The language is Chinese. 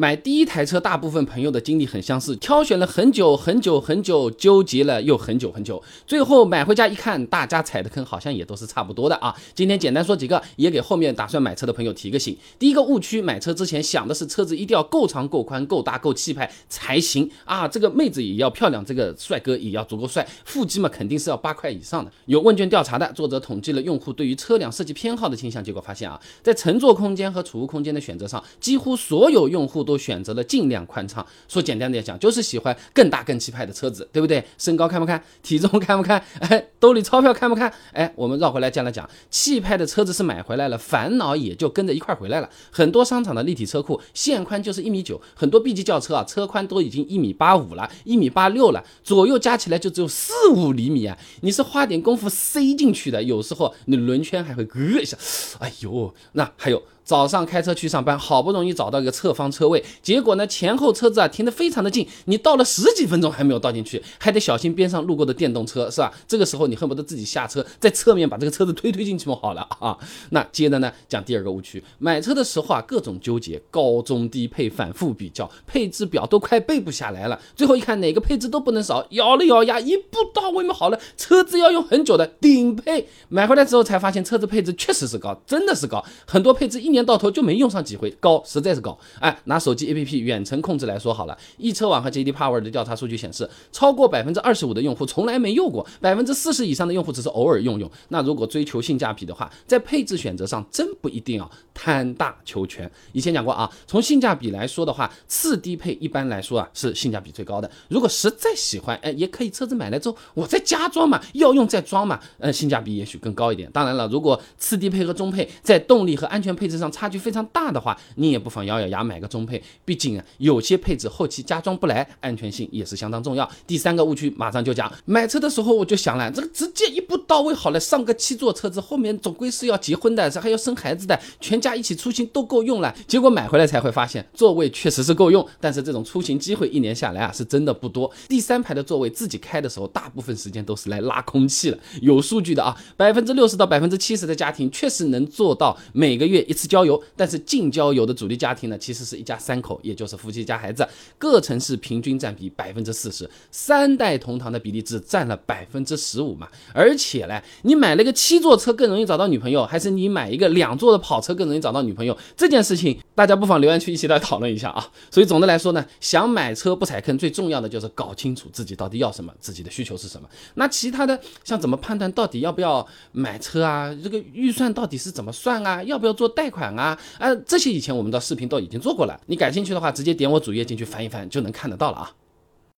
买第一台车，大部分朋友的经历很相似，挑选了很久很久很久，纠结了又很久很久，最后买回家一看，大家踩的坑好像也都是差不多的啊。今天简单说几个，也给后面打算买车的朋友提个醒。第一个误区，买车之前想的是车子一定要够长、够宽、够大、够气派才行啊，这个妹子也要漂亮，这个帅哥也要足够帅，腹肌嘛肯定是要八块以上的。有问卷调查的，作者统计了用户对于车辆设计偏好的倾向，结果发现啊，在乘坐空间和储物空间的选择上，几乎所有用户都都选择了尽量宽敞。说简单点讲，就是喜欢更大更气派的车子，对不对？身高看不看？体重看不看？哎，兜里钞票看不看？哎，我们绕回来这样来讲，气派的车子是买回来了，烦恼也就跟着一块回来了。很多商场的立体车库线宽就是一米九，很多 B 级轿车啊，车宽都已经一米八五了，一米八六了，左右加起来就只有四五厘米啊！你是花点功夫塞进去的，有时候你轮圈还会咯一下，哎呦，那还有。早上开车去上班，好不容易找到一个侧方车位，结果呢前后车子啊停得非常的近，你倒了十几分钟还没有倒进去，还得小心边上路过的电动车，是吧？这个时候你恨不得自己下车，在侧面把这个车子推推进去嘛，好了啊。那接着呢讲第二个误区，买车的时候啊各种纠结，高中低配反复比较，配置表都快背不下来了，最后一看哪个配置都不能少，咬了咬牙一步到位嘛，好了，车子要用很久的顶配，买回来之后才发现车子配置确实是高，真的是高，很多配置一年。到头就没用上几回，高实在是高。哎，拿手机 APP 远程控制来说好了，易车网和 JD Power 的调查数据显示，超过百分之二十五的用户从来没用过，百分之四十以上的用户只是偶尔用用。那如果追求性价比的话，在配置选择上真不一定要贪大求全。以前讲过啊，从性价比来说的话，次低配一般来说啊是性价比最高的。如果实在喜欢，哎，也可以车子买来之后我再加装嘛，要用再装嘛，呃，性价比也许更高一点。当然了，如果次低配和中配在动力和安全配置上，差距非常大的话，你也不妨咬咬牙买个中配，毕竟啊，有些配置后期加装不来，安全性也是相当重要。第三个误区马上就讲，买车的时候我就想了，这个直接一步到位好了，上个七座车子，后面总归是要结婚的，这还要生孩子的，全家一起出行都够用了。结果买回来才会发现，座位确实是够用，但是这种出行机会一年下来啊，是真的不多。第三排的座位自己开的时候，大部分时间都是来拉空气了。有数据的啊，百分之六十到百分之七十的家庭确实能做到每个月一次郊游。但是近郊游的主力家庭呢，其实是一家三口，也就是夫妻加孩子，各城市平均占比百分之四十，三代同堂的比例只占了百分之十五嘛。而且呢，你买了个七座车更容易找到女朋友，还是你买一个两座的跑车更容易找到女朋友？这件事情大家不妨留言区一起来讨论一下啊。所以总的来说呢，想买车不踩坑，最重要的就是搞清楚自己到底要什么，自己的需求是什么。那其他的像怎么判断到底要不要买车啊？这个预算到底是怎么算啊？要不要做贷款款啊？啊，这些以前我们的视频都已经做过了，你感兴趣的话，直接点我主页进去翻一翻就能看得到了啊。